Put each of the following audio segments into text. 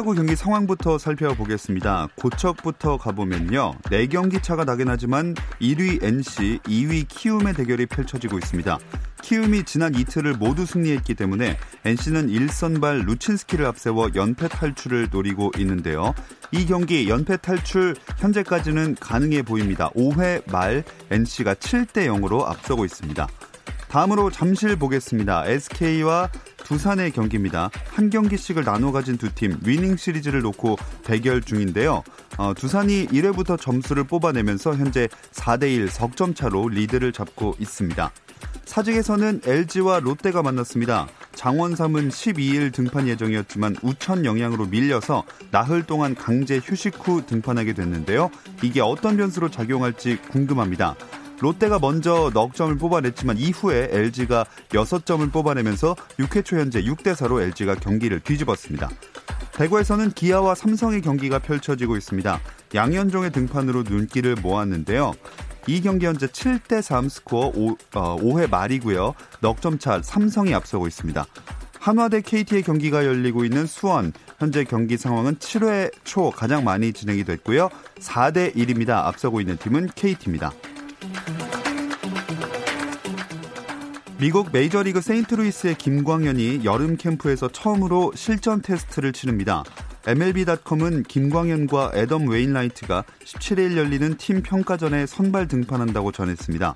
프로야구 경기 상황부터 살펴보겠습니다. 고척부터 가보면요. 4경기 차가 나긴 하지만 1위 NC, 2위 키움의 대결이 펼쳐지고 있습니다. 키움이 지난 이틀을 모두 승리했기 때문에 NC는 1선발 루친스키를 앞세워 연패 탈출을 노리고 있는데요. 이 경기 연패 탈출 현재까지는 가능해 보입니다. 5회 말 NC가 7대 0으로 앞서고 있습니다. 다음으로 잠실 보겠습니다. SK와 두산의 경기입니다. 한 경기씩을 나눠 가진 두 팀 위닝 시리즈를 놓고 대결 중인데요. 어, 두산이 1회부터 점수를 뽑아내면서 현재 4대1 석점 차로 리드를 잡고 있습니다. 사직에서는 LG와 롯데가 만났습니다. 장원삼은 12일 등판 예정이었지만 우천 영향으로 밀려서 나흘 동안 강제 휴식 후 등판하게 됐는데요. 이게 어떤 변수로 작용할지 궁금합니다. 롯데가 먼저 넉 점을 뽑아냈지만 이후에 LG가 6점을 뽑아내면서 6회 초 현재 6대 4로 LG가 경기를 뒤집었습니다. 대구에서는 기아와 삼성의 경기가 펼쳐지고 있습니다. 양현종의 등판으로 눈길을 모았는데요. 이 경기 현재 7대 3 스코어 5, 어, 5회 말이고요. 넉 점 차 삼성이 앞서고 있습니다. 한화 대 KT의 경기가 열리고 있는 수원. 현재 경기 상황은 7회 초 가장 많이 진행이 됐고요. 4대 1입니다. 앞서고 있는 팀은 KT입니다. 미국 메이저리그 세인트루이스의 김광현이 여름 캠프에서 처음으로 실전 테스트를 치릅니다. MLB.com은 김광현과 애덤 웨인라이트가 17일 열리는 팀 평가전에 선발 등판한다고 전했습니다.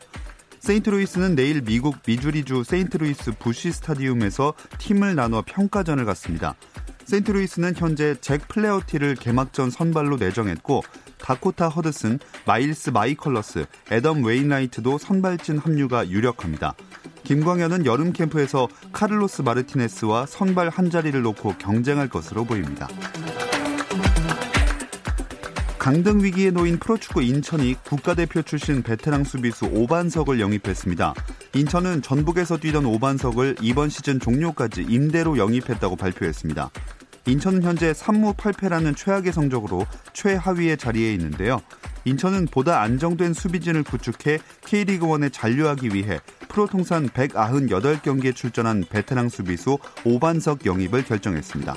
세인트루이스는 내일 미국 미주리주 세인트루이스 부시 스타디움에서 팀을 나눠 평가전을 갖습니다. 세인트루이스는 현재 잭 플레어티를 개막전 선발로 내정했고 다코타 허드슨, 마일스 마이컬러스, 애덤 웨인라이트도 선발진 합류가 유력합니다. 김광현은 여름 캠프에서 카를로스 마르티네스와 선발 한 자리를 놓고 경쟁할 것으로 보입니다. 강등 위기에 놓인 프로축구 인천이 국가대표 출신 베테랑 수비수 오반석을 영입했습니다. 인천은 전북에서 뛰던 오반석을 이번 시즌 종료까지 임대로 영입했다고 발표했습니다. 인천은 현재 3무 8패라는 최악의 성적으로 최하위의 자리에 있는데요. 인천은 보다 안정된 수비진을 구축해 K리그1에 잔류하기 위해 프로 통산 198경기에 출전한 베테랑 수비수 오반석 영입을 결정했습니다.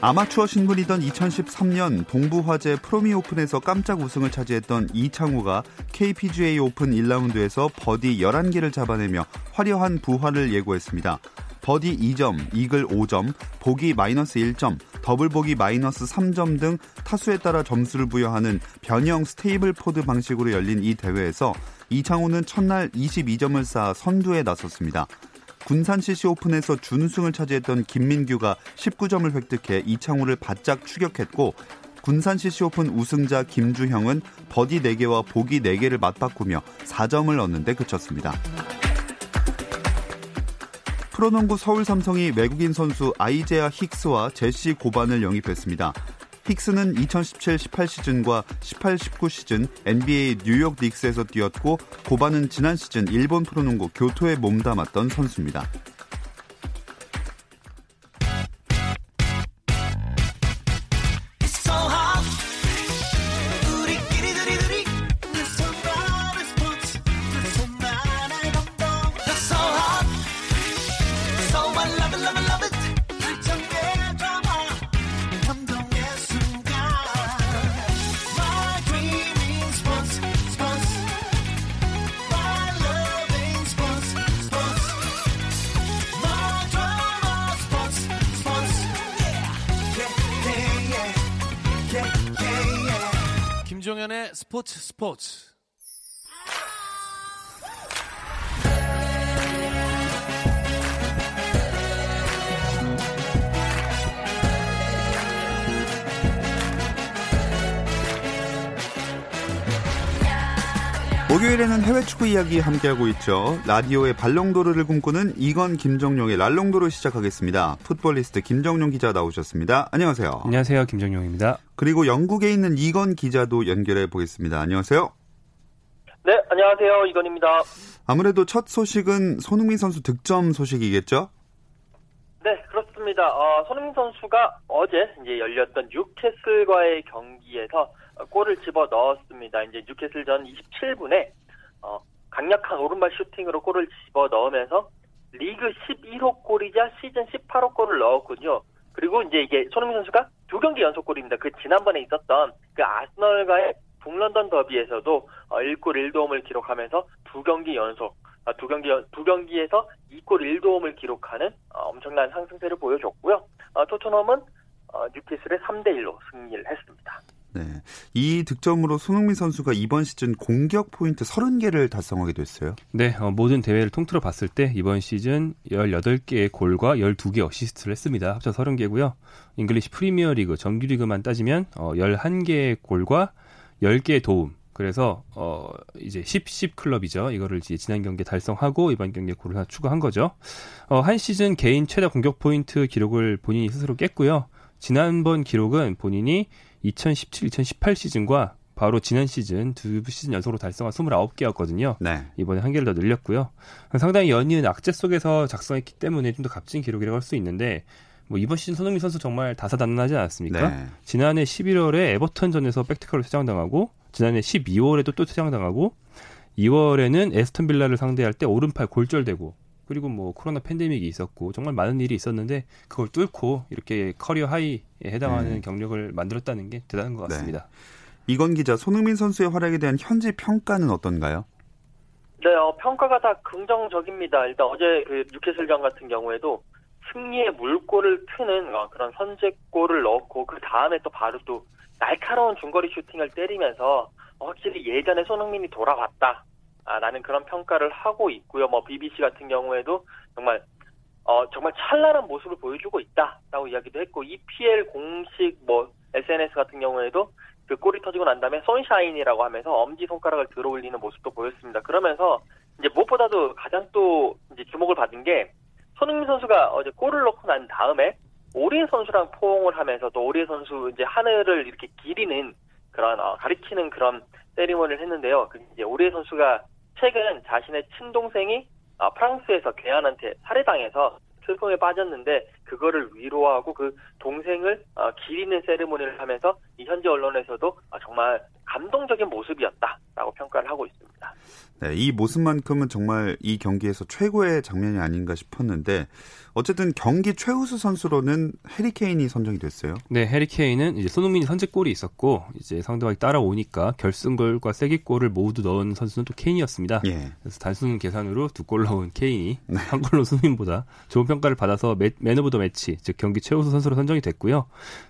아마추어 신분이던 2013년 동부화재 프로미 오픈에서 깜짝 우승을 차지했던 이창우가 KPGA 오픈 1라운드에서 버디 11개를 잡아내며 화려한 부활을 예고했습니다. 버디 2점, 이글 5점, 보기 마이너스 1점, 더블 보기 마이너스 3점 등 타수에 따라 점수를 부여하는 변형 Stableford 방식으로 열린 이 대회에서 이창우는 첫날 22점을 쌓아 선두에 나섰습니다. 군산 CC 오픈에서 준우승을 차지했던 김민규가 19점을 획득해 이창우를 바짝 추격했고 군산 CC 오픈 우승자 김주형은 버디 4개와 보기 4개를 맞바꾸며 4점을 얻는 데 그쳤습니다. 프로농구 서울 삼성이 외국인 선수 아이제아 힉스와 제시 고반을 영입했습니다. 힉스는 2017-18 시즌과 18-19 시즌 NBA 뉴욕 닉스에서 뛰었고 고반은 지난 시즌 일본 프로농구 교토에 몸담았던 선수입니다. 김종 목요일에는 해외 축구 이야기 함께하고 있죠. 라디오의 발롱도르를 꿈꾸는 이건 김정용의 랄롱도르 시작하겠습니다. 풋볼리스트 김정용 기자 나오셨습니다. 안녕하세요. 안녕하세요. 김정용입니다. 그리고 영국에 있는 이건 기자도 연결해 보겠습니다. 안녕하세요. 네, 안녕하세요. 이건입니다. 아무래도 첫 소식은 손흥민 선수 득점 소식이겠죠? 네, 그렇습니다. 어, 손흥민 선수가 어제 이제 열렸던 뉴캐슬과의 경기에서 골을 집어 넣었습니다. 이제 뉴캐슬 전 27분에 어, 강력한 오른발 슈팅으로 골을 집어 넣으면서 리그 11호 골이자 시즌 18호 골을 넣었군요. 그리고 이제 이게 손흥민 선수가 두 경기 연속 골입니다. 그 지난번에 있었던 그 아스널과의 북런던 더비에서도 1골 어, 1도움을 기록하면서 두 경기 연속 어, 두 경기 두 경기에서 2골 1도움을 기록하는 어, 엄청난 상승세를 보여줬고요. 토트넘은 뉴캐슬에 3대 1로 승리를 했습니다. 네. 이 득점으로 손흥민 선수가 이번 시즌 공격 포인트 30개를 달성하게 됐어요. 네, 어, 모든 대회를 통틀어 봤을 때 이번 시즌 18개의 골과 12개 어시스트를 했습니다. 합쳐 30개고요. 잉글리시 프리미어 리그 정규리그만 따지면 어, 11개의 골과 10개의 도움. 그래서 어 이제 10, 10 클럽이죠. 이거를 이제 지난 경기에 달성하고 이번 경기에 골을 하나 추가한 거죠. 어 한 시즌 개인 최다 공격 포인트 기록을 본인이 스스로 깼고요. 지난번 기록은 본인이 2017-2018 시즌과 바로 지난 시즌 두 시즌 연속으로 달성한 29개였거든요. 네. 이번에 한 개를 더 늘렸고요. 상당히 연이은 악재 속에서 작성했기 때문에 좀 더 값진 기록이라고 할 수 있는데 뭐 이번 시즌 손흥민 선수 정말 다사다난하지 않았습니까? 네. 지난해 11월에 에버턴전에서 백태클로 퇴장당하고 지난해 12월에도 또 퇴장당하고 2월에는 애스턴 빌라를 상대할 때 오른팔 골절되고 그리고 뭐 코로나 팬데믹이 있었고 정말 많은 일이 있었는데 그걸 뚫고 이렇게 career high에 해당하는 네. 경력을 만들었다는 게 대단한 것 같습니다. 네. 이건 기자, 손흥민 선수의 활약에 대한 현지 평가는 어떤가요? 네, 어, 평가가 다 긍정적입니다. 일단 어제 그 뉴캐슬전 같은 경우에도 승리의 물꼬를 트는 어, 그런 선제골을 넣고 그 다음에 또 바로 또 날카로운 중거리 슈팅을 때리면서 확실히 예전에 손흥민이 돌아왔다. 아, 라는 그런 평가를 하고 있고요. 뭐 BBC 같은 경우에도 정말 어, 정말 찬란한 모습을 보여주고 있다라고 이야기도 했고 EPL 공식 뭐 SNS 같은 경우에도 그 골이 터지고 난 다음에 선샤인이라고 하면서 엄지 손가락을 들어 올리는 모습도 보였습니다. 그러면서 이제 무엇보다도 가장 또 이제 주목을 받은 게 손흥민 선수가 어제 골을 넣고 난 다음에 오리에 선수랑 포옹을 하면서 또 오리에 선수 이제 하늘을 이렇게 기리는 그런 어, 가리키는 그런 세리머니를 했는데요. 그 이제 오리에 선수가 최근 자신의 친동생이 아, 프랑스에서 괴한한테 살해당해서 슬픔에 빠졌는데 그거를 위로하고 그 동생을 어, 기리는 세리머니를 하면서 이 현지 언론에서도 아, 정말 감동적인 모습이었다라고 평가를 하고 있습니다. 네, 이 모습만큼은 정말 이 경기에서 최고의 장면이 아닌가 싶었는데 어쨌든 경기 최우수 선수로는 해리 케인이 선정이 됐어요. 네, 해리 케인은 이제 손흥민이 선제골이 있었고 이제 상대방이 따라오니까 결승골과 쐐기골을 모두 넣은 선수는 또 케인이었습니다. 예. 그래서 단순 계산으로 두 골 넣은 케인이 네. 한 골로 손흥민보다 좋은 평가를 받아서 매, Man of the Match, 즉 경기 최우수 선수로 선정이 됐고요.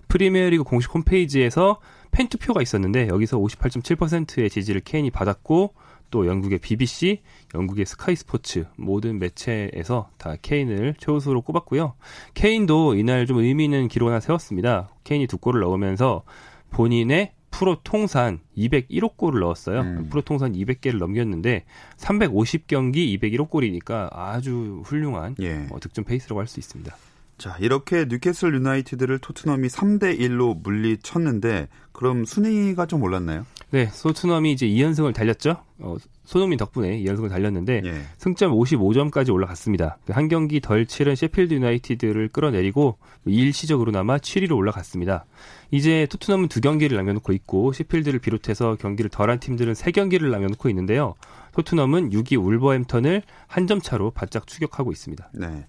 프리미어리그 공식 홈페이지에서 팬 투표가 있었는데 여기서 58.7%의 지지를 케인이 받았고 또 영국의 BBC, 영국의 스카이 스포츠 모든 매체에서 다 케인을 최우수로 꼽았고요. 케인도 이날 좀 의미 있는 기록 하나 세웠습니다. 케인이 두 골을 넣으면서 본인의 프로 통산 201호 골을 넣었어요. 음. 프로 통산 200개를 넘겼는데 350경기 201호 골이니까 아주 훌륭한 예. 어, 득점 페이스라고 할 수 있습니다. 자, 이렇게 뉴캐슬 유나이티드를 토트넘이 3대 1로 물리쳤는데 그럼 순위가 좀 올랐나요? 네, 토트넘이 이제 2연승을 달렸죠. 어, 손흥민 덕분에 2연승을 달렸는데 예. 승점 55점까지 올라갔습니다. 그한 경기 덜 치른 셰필드 유나이티드를 끌어내리고 일시적으로나마 7위로 올라갔습니다. 이제 토트넘은 두 경기를 남겨놓고 있고 셰필드를 비롯해서 경기를 덜한 팀들은 세 경기를 남겨놓고 있는데요. 토트넘은 6위 울버햄턴을 한 점 차로 바짝 추격하고 있습니다. 네.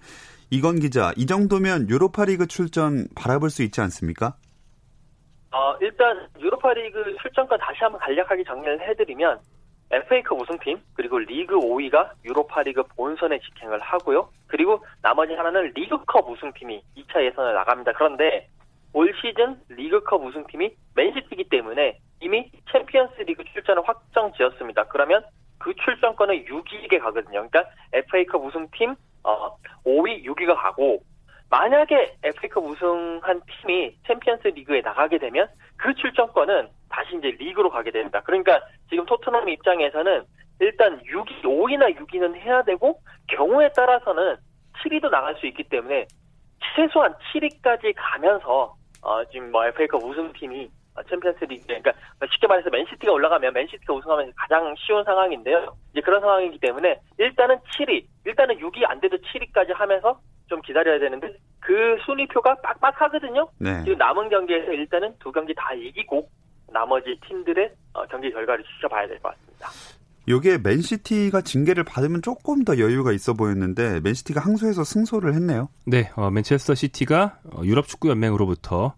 이건 기자, 이 정도면 유로파리그 출전 바라볼 수 있지 않습니까? 어, 일단 유로파리그 출전권 다시 한번 간략하게 정리를 해드리면 FA컵 우승팀 그리고 리그 5위가 유로파리그 본선에 직행을 하고요. 그리고 나머지 하나는 리그컵 우승팀이 2차 예선을 나갑니다. 그런데 올 시즌 리그컵 우승팀이 맨시티이기 때문에 이미 챔피언스 리그 출전을 확정 지었습니다. 그러면 그 출전권은 6위에게 가거든요. 그러니까 FA컵 우승팀 어, 5위, 6위가 가고 만약에 FA컵 우승한 팀이 챔피언스 리그에 나가게 되면 그 출전권은 다시 이제 리그로 가게 됩니다. 그러니까 지금 토트넘 입장에서는 일단 6위, 5위나 6위는 해야 되고 경우에 따라서는 7위도 나갈 수 있기 때문에 최소한 7위까지 가면서 어, 지금 뭐 FA컵 우승팀이 챔피언스 리그 그러니까 쉽게 말해서 맨시티가 올라가면 맨시티가 우승하면 가장 쉬운 상황인데요. 이제 그런 상황이기 때문에 일단은 7위, 일단은 6위 안 돼도 7위까지 하면서 좀 기다려야 되는데 그 순위표가 빡빡하거든요. 네. 지금 남은 경기에서 일단은 두 경기 다 이기고 나머지 팀들의 어, 경기 결과를 지켜봐야 될 것 같습니다. 요게 맨시티가 징계를 받으면 조금 더 여유가 있어 보였는데 맨시티가 항소해서 승소를 했네요. 네, 어, 맨체스터 시티가 어, 유럽 축구 연맹으로부터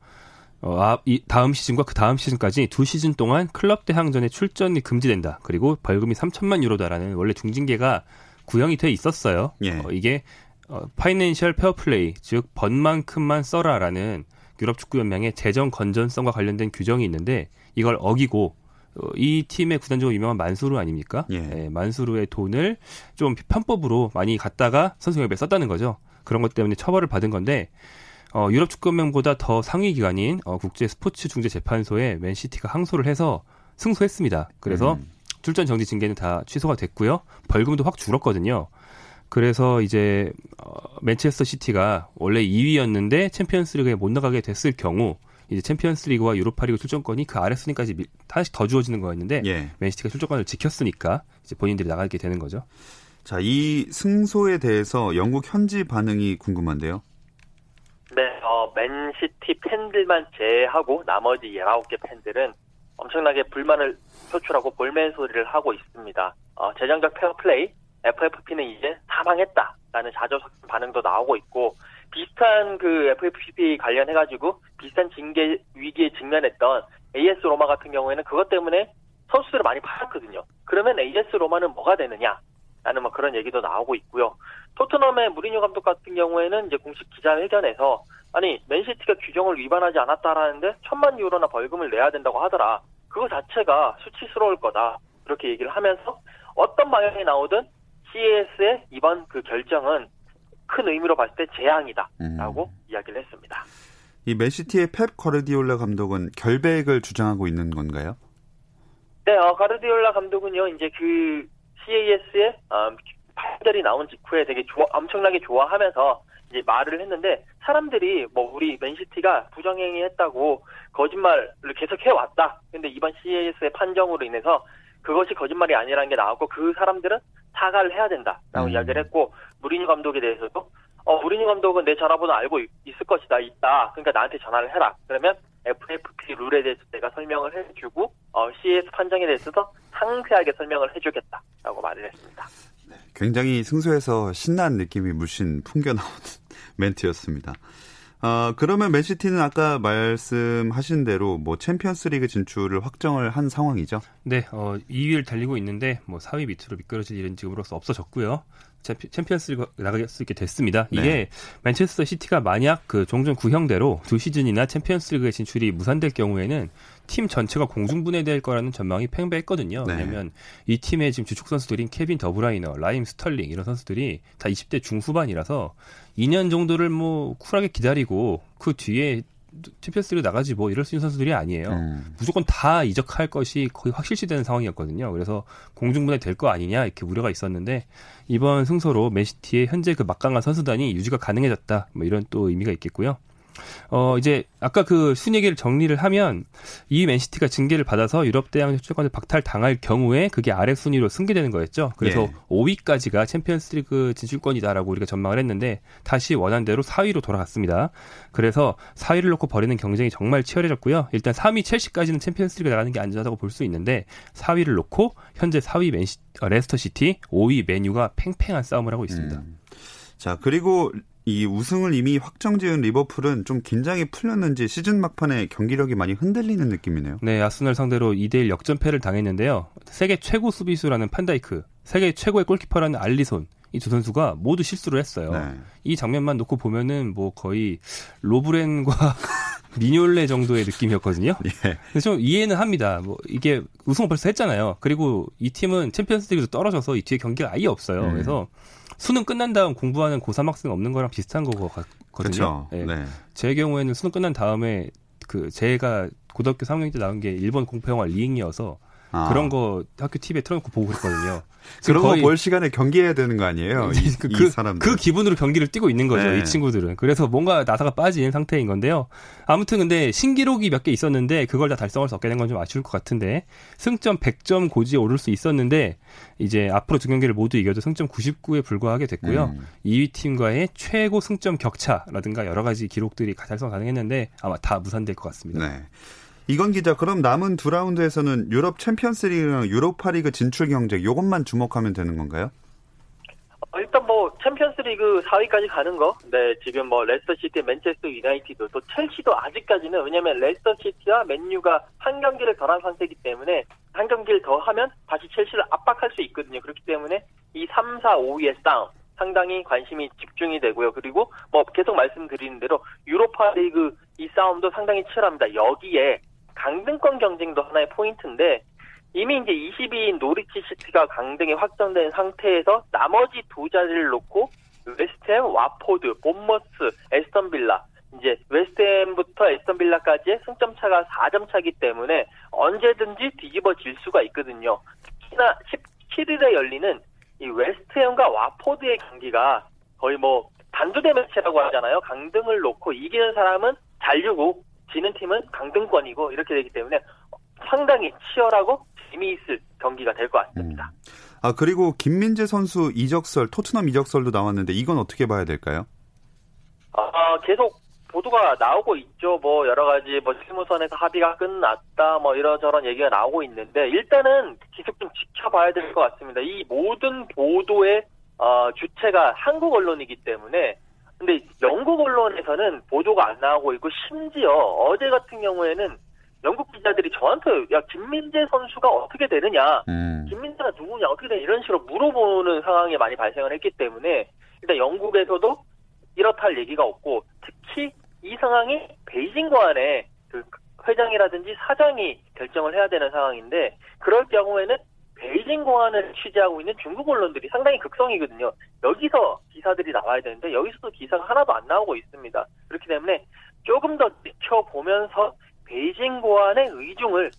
어, 아, 이 다음 시즌과 그 다음 시즌까지 두 시즌 동안 클럽 대항전에 출전이 금지된다. 그리고 벌금이 3천만 유로다라는 원래 중징계가 구형이 돼 있었어요. 예. 어, 이게 어, Financial Fair Play, 즉 번만큼만 써라라는 유럽 축구 연맹의 재정 건전성과 관련된 규정이 있는데 이걸 어기고 어, 이 팀의 구단주로 유명한 만수르 아닙니까? 예. 예, 만수르의 돈을 좀 편법으로 많이 갖다가 선수 영입에 썼다는 거죠. 그런 것 때문에 처벌을 받은 건데 어, 유럽 축구연맹보다 더 상위 기관인 어, 국제 스포츠 중재 재판소에 맨시티가 항소를 해서 승소했습니다. 그래서 음. 출전 정지 징계는 다 취소가 됐고요. 벌금도 확 줄었거든요. 그래서 이제 어, 맨체스터 시티가 원래 2위였는데 챔피언스리그에 못 나가게 됐을 경우 이제 챔피언스리그와 유로파리그 출전권이 그 아래 순위까지 미- 하나씩 더 주어지는 거였는데 예. 맨시티가 출전권을 지켰으니까 이제 본인들이 나가게 되는 거죠. 자, 이 승소에 대해서 영국 현지 반응이 궁금한데요. 네, 어, 맨시티 팬들만 제외하고 나머지 19개 팬들은 엄청나게 불만을 표출하고 볼멘 소리를 하고 있습니다. 어, 재정적 페어플레이, FFP는 이제 사망했다라는 자조적 반응도 나오고 있고 비슷한 그 FFP 관련해가지고 비슷한 징계 위기에 직면했던 AS 로마 같은 경우에는 그것 때문에 선수들을 많이 팔았거든요. 그러면 AS 로마는 뭐가 되느냐? 라는 뭐 그런 얘기도 나오고 있고요. 토트넘의 무리뉴 감독 같은 경우에는 이제 공식 기자회견에서 아니 맨시티가 규정을 위반하지 않았다라는데 천만 유로나 벌금을 내야 된다고 하더라. 그거 자체가 수치스러울 거다. 그렇게 얘기를 하면서 어떤 방향이 나오든 CAS의 이번 그 결정은 큰 의미로 봤을 때 재앙이다라고 음. 이야기를 했습니다. 이 맨시티의 펩 과르디올라 감독은 결백을 주장하고 있는 건가요? 네, 어, 가르디올라 감독은요, 이제 그 CAS의 음, 판결이 나온 직후에 되게 좋아, 엄청나게 좋아하면서 이제 말을 했는데 사람들이 뭐 우리 맨시티가 부정행위 했다고 거짓말을 계속 해왔다. 근데 이번 CAS의 판정으로 인해서 그것이 거짓말이 아니라는 게 나왔고 그 사람들은 사과를 해야 된다라고 음. 이야기를 했고 무리뉴 감독에 대해서도 어 무리뉴 감독은 내 전화번호 알고 있- 있을 것이다 있다 그러니까 나한테 전화를 해라 그러면 FFP 룰에 대해서 내가 설명을 해주고 어, CS 판정에 대해서도 상세하게 설명을 해주겠다라고 말을 했습니다. 굉장히 승소해서 신난 느낌이 물씬 풍겨나오는 멘트였습니다. 어, 그러면 맨시티는 아까 말씀하신 대로 뭐 챔피언스리그 진출을 확정을 한 상황이죠. 네, 어, 2위를 달리고 있는데 뭐 4위 밑으로 미끄러질 일은 지금으로서 없어졌고요. 챔피, 챔피언스리그 나갈 수 있게 됐습니다. 이게 네. 맨체스터 시티가 만약 그 종전 구형대로 두 시즌이나 챔피언스리그에 진출이 무산될 경우에는 팀 전체가 공중분해될 거라는 전망이 팽배했거든요. 네. 왜냐하면 이 팀의 지금 주축 선수들인 케빈 더브라이너, 라힘 스털링 이런 선수들이 다 20대 중후반이라서 2년 정도를 뭐 쿨하게 기다리고 그 뒤에 챔피언스리그 나가지 뭐 이럴 수 있는 선수들이 아니에요. 음. 무조건 다 이적할 것이 거의 확실시되는 상황이었거든요. 그래서 공중분해 될 거 아니냐 이렇게 우려가 있었는데 이번 승소로 맨시티의 현재 그 막강한 선수단이 유지가 가능해졌다. 뭐 이런 또 의미가 있겠고요. 어 이제 아까 그 순 얘기를 정리를 하면 이 맨시티가 징계를 받아서 유럽 대항 출전을 박탈 당할 경우에 그게 아래 순위로 승계되는 거였죠. 그래서 예. 5위까지가 챔피언스리그 진출권이다라고 우리가 전망을 했는데 다시 원한대로 4위로 돌아갔습니다. 그래서 4위를 놓고 벌이는 경쟁이 정말 치열해졌고요. 일단 3위 첼시까지는 챔피언스리그 나가는 게 안전하다고 볼 수 있는데 4위를 놓고 현재 4위 맨시, 어, 레스터 시티, 5위 맨유가 팽팽한 싸움을 하고 있습니다. 음. 자, 그리고 이 우승을 이미 확정 지은 리버풀은 좀 긴장이 풀렸는지 시즌 막판에 경기력이 많이 흔들리는 느낌이네요. 네, 아스널 상대로 2대1 역전패를 당했는데요. 세계 최고 수비수라는 판다이크, 세계 최고의 골키퍼라는 알리손, 이 두 선수가 모두 실수를 했어요. 네. 이 장면만 놓고 보면은 뭐 거의 로브렌과 미뇰레 정도의 느낌이었거든요. 예. 그래서 좀 이해는 합니다. 뭐 이게 우승을 벌써 했잖아요. 그리고 이 팀은 챔피언스리그에서 떨어져서 이 뒤에 경기가 아예 없어요. 음. 그래서 수능 끝난 다음 공부하는 고3 학생 없는 거랑 비슷한 거 같거든요. 그렇죠. 예. 네. 제 경우에는 수능 끝난 다음에 그 제가 고등학교 3학년 때 나온 게 일본 공포 영화 리잉이어서 아. 그런 거 학교 TV에 틀어놓고 보고 그랬거든요. 그런 거 볼 시간에 경기해야 되는 거 아니에요? 이, 그, 이 사람들. 그 기분으로 경기를 뛰고 있는 거죠, 네. 이 친구들은. 그래서 뭔가 나사가 빠진 상태인 건데요. 아무튼 근데 신기록이 몇 개 있었는데 그걸 다 달성할 수 없게 된 건 좀 아쉬울 것 같은데 승점 100점 고지에 오를 수 있었는데 이제 앞으로 두 경기를 모두 이겨도 승점 99에 불과하게 됐고요. 음. 2위 팀과의 최고 승점 격차라든가 여러 가지 기록들이 달성 가능했는데 아마 다 무산될 것 같습니다. 네. 이건 기자, 그럼 남은 두 라운드에서는 유럽 챔피언스리그랑 유로파리그 진출 경쟁 이것만 주목하면 되는 건가요? 어, 일단 뭐 챔피언스리그 4위까지 가는 거, 네 지금 뭐 레스터 시티, 맨체스터 유나이티드, 또 첼시도 아직까지는 왜냐하면 레스터 시티와 맨유가 한 경기를 덜한 상태이기 때문에 한 경기를 더 하면 다시 첼시를 압박할 수 있거든요. 그렇기 때문에 이 3, 4, 5위의 싸움 상당히 관심이 집중이 되고요. 그리고 뭐 계속 말씀드리는 대로 유로파 리그 이 싸움도 상당히 치열합니다. 여기에 강등권 경쟁도 하나의 포인트인데 이미 이제 20위인 노리치 시티가 강등이 확정된 상태에서 나머지 두 자리를 놓고 웨스트햄, 와포드, 본머스, 애스턴 빌라 이제 웨스트햄부터 애스턴 빌라까지의 승점 차가 4점 차기 때문에 언제든지 뒤집어질 수가 있거든요. 특히나 17일에 열리는 이 웨스트햄과 와포드의 경기가 거의 뭐 단두대 매치라고 하잖아요. 강등을 놓고 이기는 사람은 잔류고 지는 팀은 강등권이고 이렇게 되기 때문에 상당히 치열하고 재미있을 경기가 될 것 같습니다. 음. 아 그리고 김민재 선수 이적설 토트넘 이적설도 나왔는데 이건 어떻게 봐야 될까요? 아 계속 보도가 나오고 있죠. 뭐 여러 가지 뭐 실무선에서 합의가 끝났다 뭐 이런저런 얘기가 나오고 있는데 일단은 계속 좀 지켜봐야 될 것 같습니다. 이 모든 보도의 어, 주체가 한국 언론이기 때문에 근데 영국 언론에서는 보도가 안 나오고 있고 심지어 어제 같은 경우에는 영국 기자들이 저한테 야 김민재 선수가 어떻게 되느냐, 음. 김민재가 누구냐 어떻게 되냐 이런 식으로 물어보는 상황이 많이 발생을 했기 때문에 일단 영국에서도 이렇다 할 얘기가 없고 특히 이 상황이 베이징 관의 그 회장이라든지 사장이 결정을 해야 되는 상황인데 그럴 경우에는 베이징 공안을 취재하고 있는 중국 언론들이 상당히 극성이거든요. 여기서 기사들이 나와야 되는데 여기서도 기사가 하나도 안 나오고 있습니다. 그렇기 때문에 조금 더 지켜보면서 베이징 고안의 의중을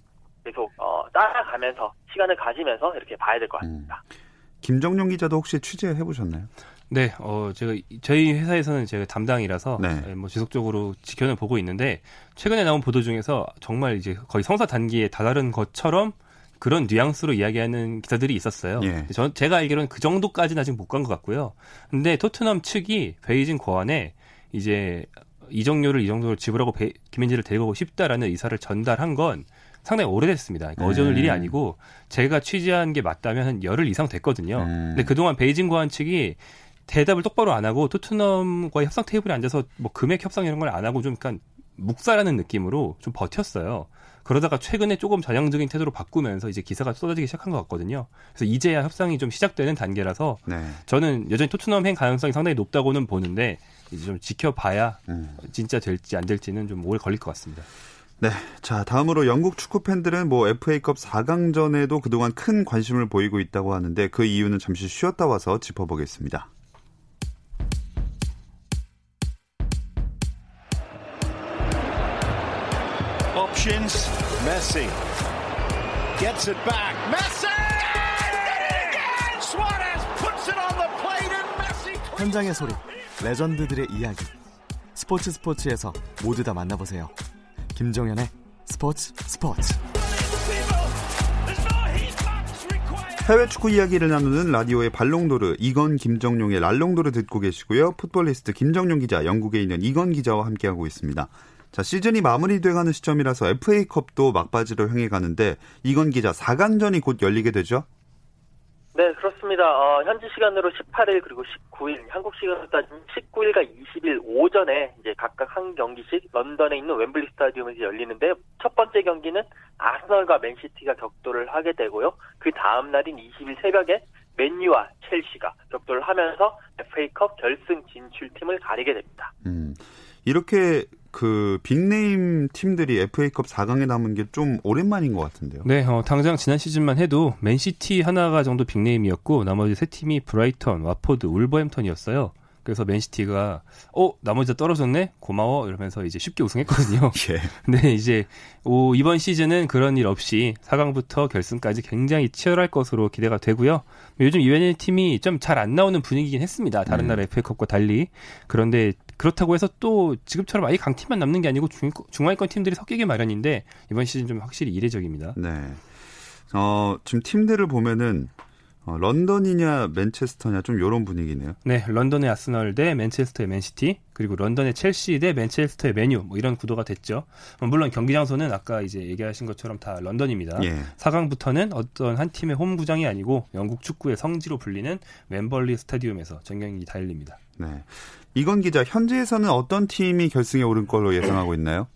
계속 어, 따라가면서 시간을 가지면서 이렇게 봐야 될 것 같습니다. 음. 김정용 기자도 혹시 취재해 보셨나요? 네, 어 제가 저희 회사에서는 제가 담당이라서 네. 예, 뭐 지속적으로 지켜는 보고 있는데 최근에 나온 보도 중에서 정말 이제 거의 성사 단계에 다다른 것처럼 그런 뉘앙스로 이야기하는 기사들이 있었어요. 예. 전 제가 알기로는 그 정도까지는 아직 못 간 것 같고요. 근데 토트넘 측이 베이징 고안에 이제 이정료를 이 정도로 지불하고 베, 김민재를 데리고 싶다라는 의사를 전달한 건 상당히 오래됐습니다. 그러니까 음. 어제 오늘 일이 아니고 제가 취재한 게 맞다면 한 열흘 이상 됐거든요. 음. 근데 그동안 베이징 고안 측이 대답을 똑바로 안 하고 토트넘과 협상 테이블에 앉아서 뭐 금액 협상 이런 걸 안 하고 좀 약간 묵사라는 느낌으로 좀 버텼어요. 그러다가 최근에 조금 전향적인 태도로 바꾸면서 이제 기사가 쏟아지기 시작한 것 같거든요. 그래서 이제야 협상이 좀 시작되는 단계라서 네. 저는 여전히 토트넘 행 가능성이 상당히 높다고는 보는데 이제 좀 지켜봐야 음. 진짜 될지 안 될지는 좀 오래 걸릴 것 같습니다. 네. 자, 다음으로 영국 축구 팬들은 뭐 FA컵 4강전에도 그동안 큰 관심을 보이고 있다고 하는데 그 이유는 잠시 쉬었다 와서 짚어보겠습니다. Options. Messi gets it back. Messi! Suarez puts it on the plate and Messi. 현장의 소리, 레전드들의 이야기. 스포츠 스포츠에서 모두 다 만나보세요. 김정현의 스포츠 스포츠. 해외 축구 이야기를 나누는 라디오의 발롱도르 이건 김정용의 랄롱도르 듣고 계시고요. 풋볼리스트 김정용 기자, 영국에 있는 이건 기자와 함께하고 있습니다. 자, 시즌이 마무리돼가는 시점이라서 FA컵도 막바지로 향해 가는데 이건 기자 4강전이 곧 열리게 되죠? 네, 그렇습니다. 어, 현지 시간으로 18일 그리고 19일, 한국 시간으로 따지면 19일과 20일 오전에 이제 각각 한 경기씩 런던에 있는 웸블리 스타디움에서 열리는데 첫 번째 경기는 아스널과 맨시티가 격돌을 하게 되고요. 그 다음 날인 20일 새벽에 맨유와 첼시가 격돌을 하면서 FA컵 결승 진출팀을 가리게 됩니다. 음, 이렇게 그 빅네임 팀들이 FA컵 4강에 남은 게 좀 오랜만인 것 같은데요. 네, 어, 당장 지난 시즌만 해도 맨시티 하나가 정도 빅네임이었고 나머지 세 팀이 브라이턴, 와포드, 울버햄턴이었어요. 그래서 맨시티가 어 나머지 다 떨어졌네 고마워 이러면서 이제 쉽게 우승했거든요. 예. 근데 이제 오, 이번 시즌은 그런 일 없이 4강부터 결승까지 굉장히 치열할 것으로 기대가 되고요. 요즘 이외의 팀이 좀 잘 안 나오는 분위기긴 했습니다. 다른 음. 나라 FA컵과 달리 그런데 그렇다고 해서 또 지금처럼 아예 강팀만 남는 게 아니고 중, 중하위권 팀들이 섞이기 마련인데 이번 시즌 좀 확실히 이례적입니다. 네. 어, 지금 팀들을 보면은 어, 런던이냐 맨체스터냐 좀 요런 분위기네요. 네, 런던의 아스널 대 맨체스터의 맨시티, 그리고 런던의 첼시 대 맨체스터의 맨유, 뭐 이런 구도가 됐죠. 어, 물론 경기 장소는 아까 이제 얘기하신 것처럼 다 런던입니다. 예. 4강부터는 어떤 한 팀의 홈 구장이 아니고 영국 축구의 성지로 불리는 웸벌리 스타디움에서 전경기 다 열립니다. 네. 이건 기자, 현지에서는 어떤 팀이 결승에 오른 걸로 예상하고 있나요?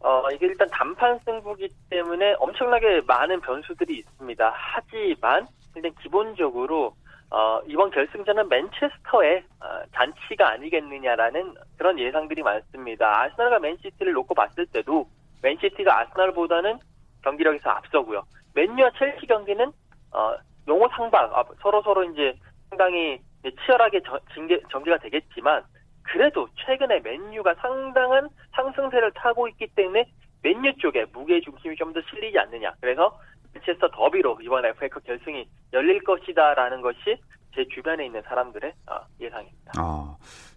어, 이게 일단 단판 승부기 때문에 엄청나게 많은 변수들이 있습니다. 하지만 일단 기본적으로 어, 이번 결승전은 맨체스터의 어, 잔치가 아니겠느냐라는 그런 예상들이 많습니다. 아스널과 맨시티를 놓고 봤을 때도 맨시티가 아스널보다는 경기력에서 앞서고요. 맨유와 첼시 경기는 어, 용호 상박 아, 서로 서로 이제 상당히 치열하게 저- 징계, 전개가 되겠지만 그래도 최근에 맨유가 상당한 상승세를 타고 있기 때문에 맨유 쪽에 무게 중심이 좀 더 실리지 않느냐. 그래서 맨체스터 더비로 이번 FA컵 결승이 열릴 것이다라는 것이 제 주변에 있는 사람들의 어, 예상입니다. 아,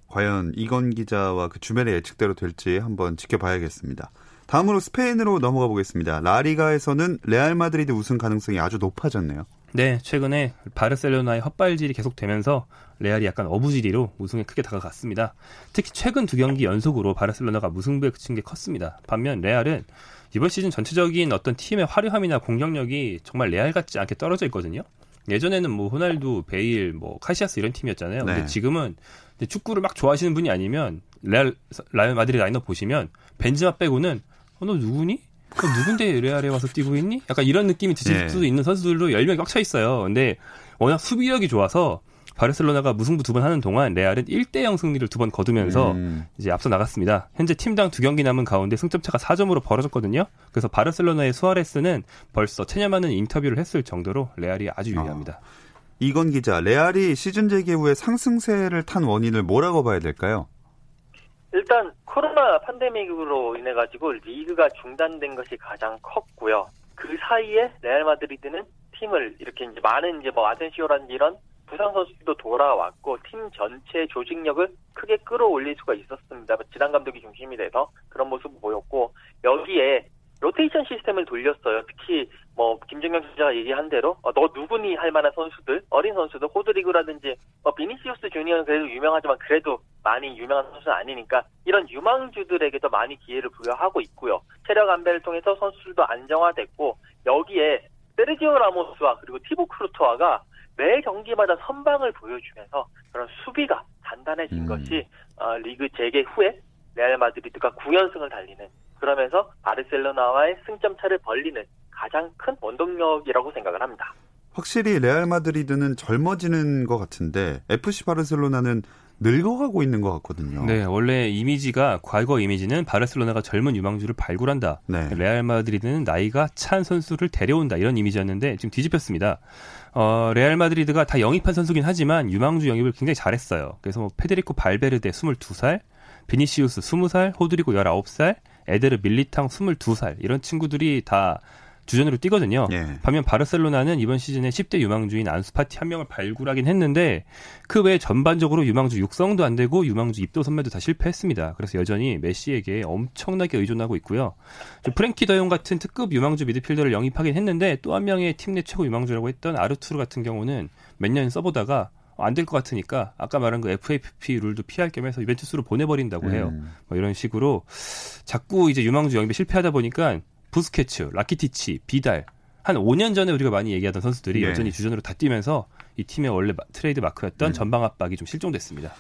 과연 이건 기자와 그 주변의 예측대로 될지 한번 지켜봐야겠습니다. 다음으로 스페인으로 넘어가 보겠습니다. 라리가에서는 레알 마드리드 우승 가능성이 아주 높아졌네요. 네, 최근에 바르셀로나의 헛발질이 계속되면서 레알이 약간 어부지리로 우승에 크게 다가갔습니다. 특히 최근 두 경기 연속으로 바르셀로나가 무승부에 그친 게 컸습니다. 반면 레알은 이번 시즌 전체적인 어떤 팀의 화려함이나 공격력이 정말 레알 같지 않게 떨어져 있거든요. 예전에는 뭐 호날두, 베일, 뭐 카시아스 이런 팀이었잖아요. 근데 네. 지금은 이제 축구를 막 좋아하시는 분이 아니면 레알 레알 마드리드 라인업 보시면 벤제마 빼고는 어, 너 누구니? 너 누군데 레알에 와서 뛰고 있니? 약간 이런 느낌이 드실 네. 수도 있는 선수들도 10명이 꽉 차 있어요. 근데 워낙 수비력이 좋아서 바르셀로나가 무승부 두 번 하는 동안 레알은 1대0 승리를 두 번 거두면서 음, 이제 앞서 나갔습니다. 현재 팀당 두 경기 남은 가운데 승점 차가 4점으로 벌어졌거든요. 그래서 바르셀로나의 수아레스는 벌써 체념하는 인터뷰를 했을 정도로 레알이 아주 유리합니다. 이건 기자, 레알이 시즌 재개 후에 상승세를 탄 원인을 뭐라고 봐야 될까요? 일단 코로나 팬데믹으로 인해 가지고 리그가 중단된 것이 가장 컸고요. 그 사이에 레알 마드리드는 팀을 이렇게 이제 많은 이제 뭐 아센시오라든지 이런 부상 선수도 돌아왔고 팀 전체 조직력을 크게 끌어올릴 수가 있었습니다. 뭐 지단 감독이 중심이 돼서 그런 모습을 보였고 여기에 로테이션 시스템을 돌렸어요. 특히 뭐 김정경 기자가 얘기한 대로 어, 너 누구니 할 만한 선수들 어린 선수들 호드리구라든지 뭐 비니시우스 주니어는 그래도 유명하지만 그래도 많이 유명한 선수는 아니니까 이런 유망주들에게도 많이 기회를 부여하고 있고요. 체력 안배를 통해서 선수들도 안정화됐고 여기에 세르지오 라모스와 그리고 티보 쿠르투아가 매 경기마다 선방을 보여주면서 그런 수비가 단단해진 음. 것이 어, 리그 재개 후에 레알 마드리드가 9연승을 달리는 그러면서 바르셀로나와의 승점 차를 벌리는 가장 큰 원동력이라고 생각을 합니다. 확실히 레알 마드리드는 젊어지는 것 같은데 FC 바르셀로나는 늙어가고 있는 것 같거든요. 네, 원래 이미지가 과거 이미지는 바르셀로나가 젊은 유망주를 발굴한다. 네. 레알 마드리드는 나이가 찬 선수를 데려온다 이런 이미지였는데 지금 뒤집혔습니다. 어, 레알 마드리드가 다 영입한 선수긴 하지만 유망주 영입을 굉장히 잘했어요. 그래서 뭐 페데리코 발베르데 22살, 비니시우스 20살, 호드리구 19살, 에데르 밀리탕 22살 이런 친구들이 다 주전으로 뛰거든요. 예. 반면 바르셀로나는 이번 시즌에 10대 유망주인 안수파티 한 명을 발굴하긴 했는데 그 외에 전반적으로 유망주 육성도 안 되고 유망주 입도 선매도 다 실패했습니다. 그래서 여전히 메시에게 엄청나게 의존하고 있고요. 좀 프랭키 더용 같은 특급 유망주 미드필더를 영입하긴 했는데 또 한 명의 팀 내 최고 유망주라고 했던 아르투르 같은 경우는 몇 년 써보다가 안 될 것 같으니까 아까 말한 그 FAPP 룰도 피할 겸해서 유벤투스로 보내버린다고 해요. 음. 뭐 이런 식으로 자꾸 이제 유망주 영입에 실패하다 보니까 부스케츠, 라키티치, 비달 한 5년 전에 우리가 많이 얘기하던 선수들이 네. 여전히 주전으로 다 뛰면서 이 팀의 원래 마- 트레이드 마크였던 음. 전방 압박이 좀 실종됐습니다.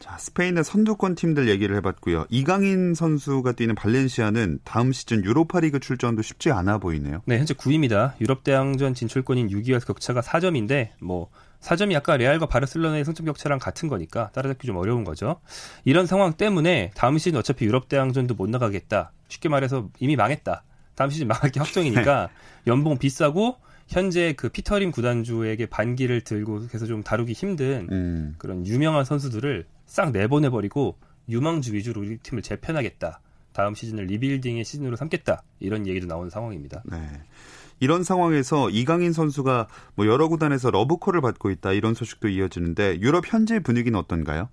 자, 스페인의 선두권 팀들 얘기를 해봤고요. 이강인 선수가 뛰는 발렌시아는 다음 시즌 유로파리그 출전도 쉽지 않아 보이네요. 네, 현재 9위입니다. 유럽 대항전 진출권인 6위와 격차가 4점인데 뭐 4점이 아까 레알과 바르셀로나의 승점 격차랑 같은 거니까 따라잡기 좀 어려운 거죠. 이런 상황 때문에 다음 시즌 어차피 유럽 대항전도 못 나가겠다. 쉽게 말해서 이미 망했다. 다음 시즌 망할 게 확정이니까 연봉 비싸고 현재 그 피터림 구단주에게 반기를 들고 해서 좀 다루기 힘든 음. 그런 유명한 선수들을 싹 내보내버리고 유망주 위주로 우리 팀을 재편하겠다. 다음 시즌을 리빌딩의 시즌으로 삼겠다. 이런 얘기도 나오는 상황입니다. 네. 이런 상황에서 이강인 선수가 뭐 여러 구단에서 러브콜을 받고 있다 이런 소식도 이어지는데 유럽 현지 분위기는 어떤가요?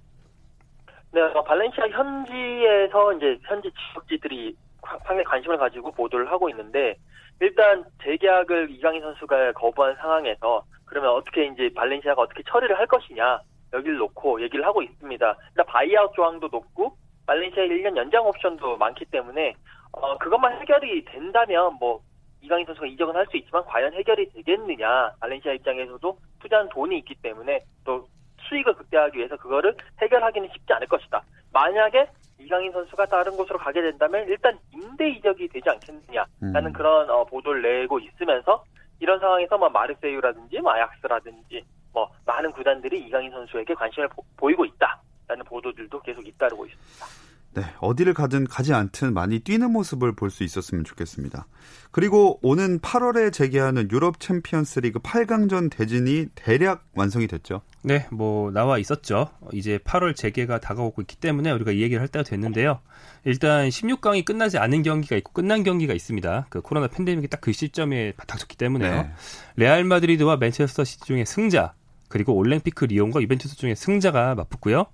네, 어, 발렌시아 현지에서 이제 현지 지역지들이 상당히 관심을 가지고 보도를 하고 있는데 일단 재계약을 이강인 선수가 거부한 상황에서 그러면 어떻게 이제 발렌시아가 어떻게 처리를 할 것이냐 여기를 놓고 얘기를 하고 있습니다. 일단 바이아웃 조항도 높고 발렌시아 1년 연장 옵션도 많기 때문에 어 그것만 해결이 된다면 뭐 이강인 선수가 이적은 할 수 있지만 과연 해결이 되겠느냐 발렌시아 입장에서도 투자한 돈이 있기 때문에 또 수익을 극대화하기 위해서 그거를 해결하기는 쉽지 않을 것이다. 만약에 이강인 선수가 다른 곳으로 가게 된다면 일단 임대 이적이 되지 않겠느냐라는 음. 그런 어, 보도를 내고 있으면서 이런 상황에서 뭐 마르세유라든지 뭐 아약스라든지 뭐 많은 구단들이 이강인 선수에게 관심을 보, 이고 있다라는 보도들도 계속 잇따르고 있습니다. 네, 어디를 가든 가지 않든 많이 뛰는 모습을 볼 수 있었으면 좋겠습니다. 그리고 오는 8월에 재개하는 유럽 챔피언스 리그 8강전 대진이 대략 완성이 됐죠. 네, 뭐 나와 있었죠. 이제 8월 재개가 다가오고 있기 때문에 우리가 이 얘기를 할 때가 됐는데요. 일단 16강이 끝나지 않은 경기가 있고 끝난 경기가 있습니다. 그 코로나 팬데믹이 딱 그 시점에 닥쳤기 때문에요. 네. 레알 마드리드와 맨체스터 시티 중에 승자, 그리고 올림피크 리옹과 유벤투스 중에 승자가 맞붙고요.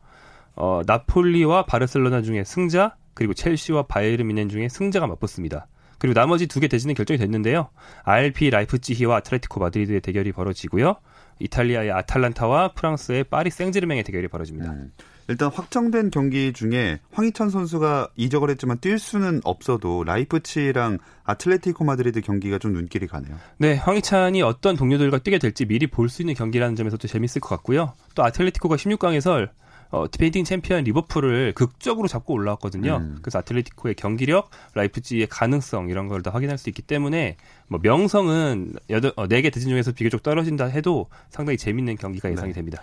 어, 나폴리와 바르셀로나 중에 승자, 그리고 첼시와 바이에른 뮌헨 중에 승자가 맞붙습니다. 그리고 나머지 두 개 대진은 결정이 됐는데요. RB 라이프치히와 아틀레티코 마드리드의 대결이 벌어지고요. 이탈리아의 아탈란타와 프랑스의 파리 생제르맹의 대결이 벌어집니다. 음. 일단 확정된 경기 중에 황희찬 선수가 이적을 했지만 뛸 수는 없어도 라이프치히랑 아틀레티코 마드리드 경기가 좀 눈길이 가네요. 네, 황희찬이 어떤 동료들과 뛰게 될지 미리 볼 수 있는 경기라는 점에서 도 재밌을 것 같고요. 또 아틀레티코가 16강에서 어, 디펜딩 챔피언 리버풀을 극적으로 잡고 올라왔거든요. 음. 그래서 아틀레티코의 경기력, 라이프치히의 가능성 이런 걸 다 확인할 수 있기 때문에 뭐 명성은 여덟 어, 4개 대진 중에서 비교적 떨어진다 해도 상당히 재밌는 경기가 예상이 네. 됩니다.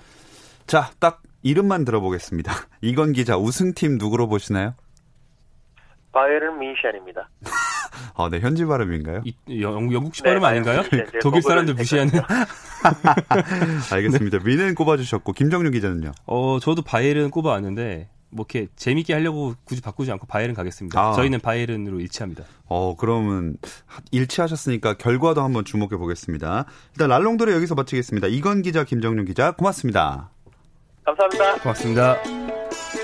자, 딱 이름만 들어보겠습니다. 이건 기자 우승팀 누구로 보시나요? 바이에른 뮌헨입니다. 아, 네, 현지 발음인가요? 이, 영, 영국식 네, 발음 아닌가요? 네, 네, 독일 사람들 무시하는. 알겠습니다. 미넨 꼽아주셨고 김정윤 기자는요? 어, 저도 바이에른 꼽아왔는데 뭐 이렇게 재밌게 하려고 굳이 바꾸지 않고 바이에른 가겠습니다. 아. 저희는 바이에른으로 일치합니다. 어, 그러면 일치하셨으니까 결과도 한번 주목해 보겠습니다. 일단 랄롱도를 여기서 마치겠습니다. 이건 기자, 김정윤 기자, 고맙습니다. 감사합니다. 고맙습니다.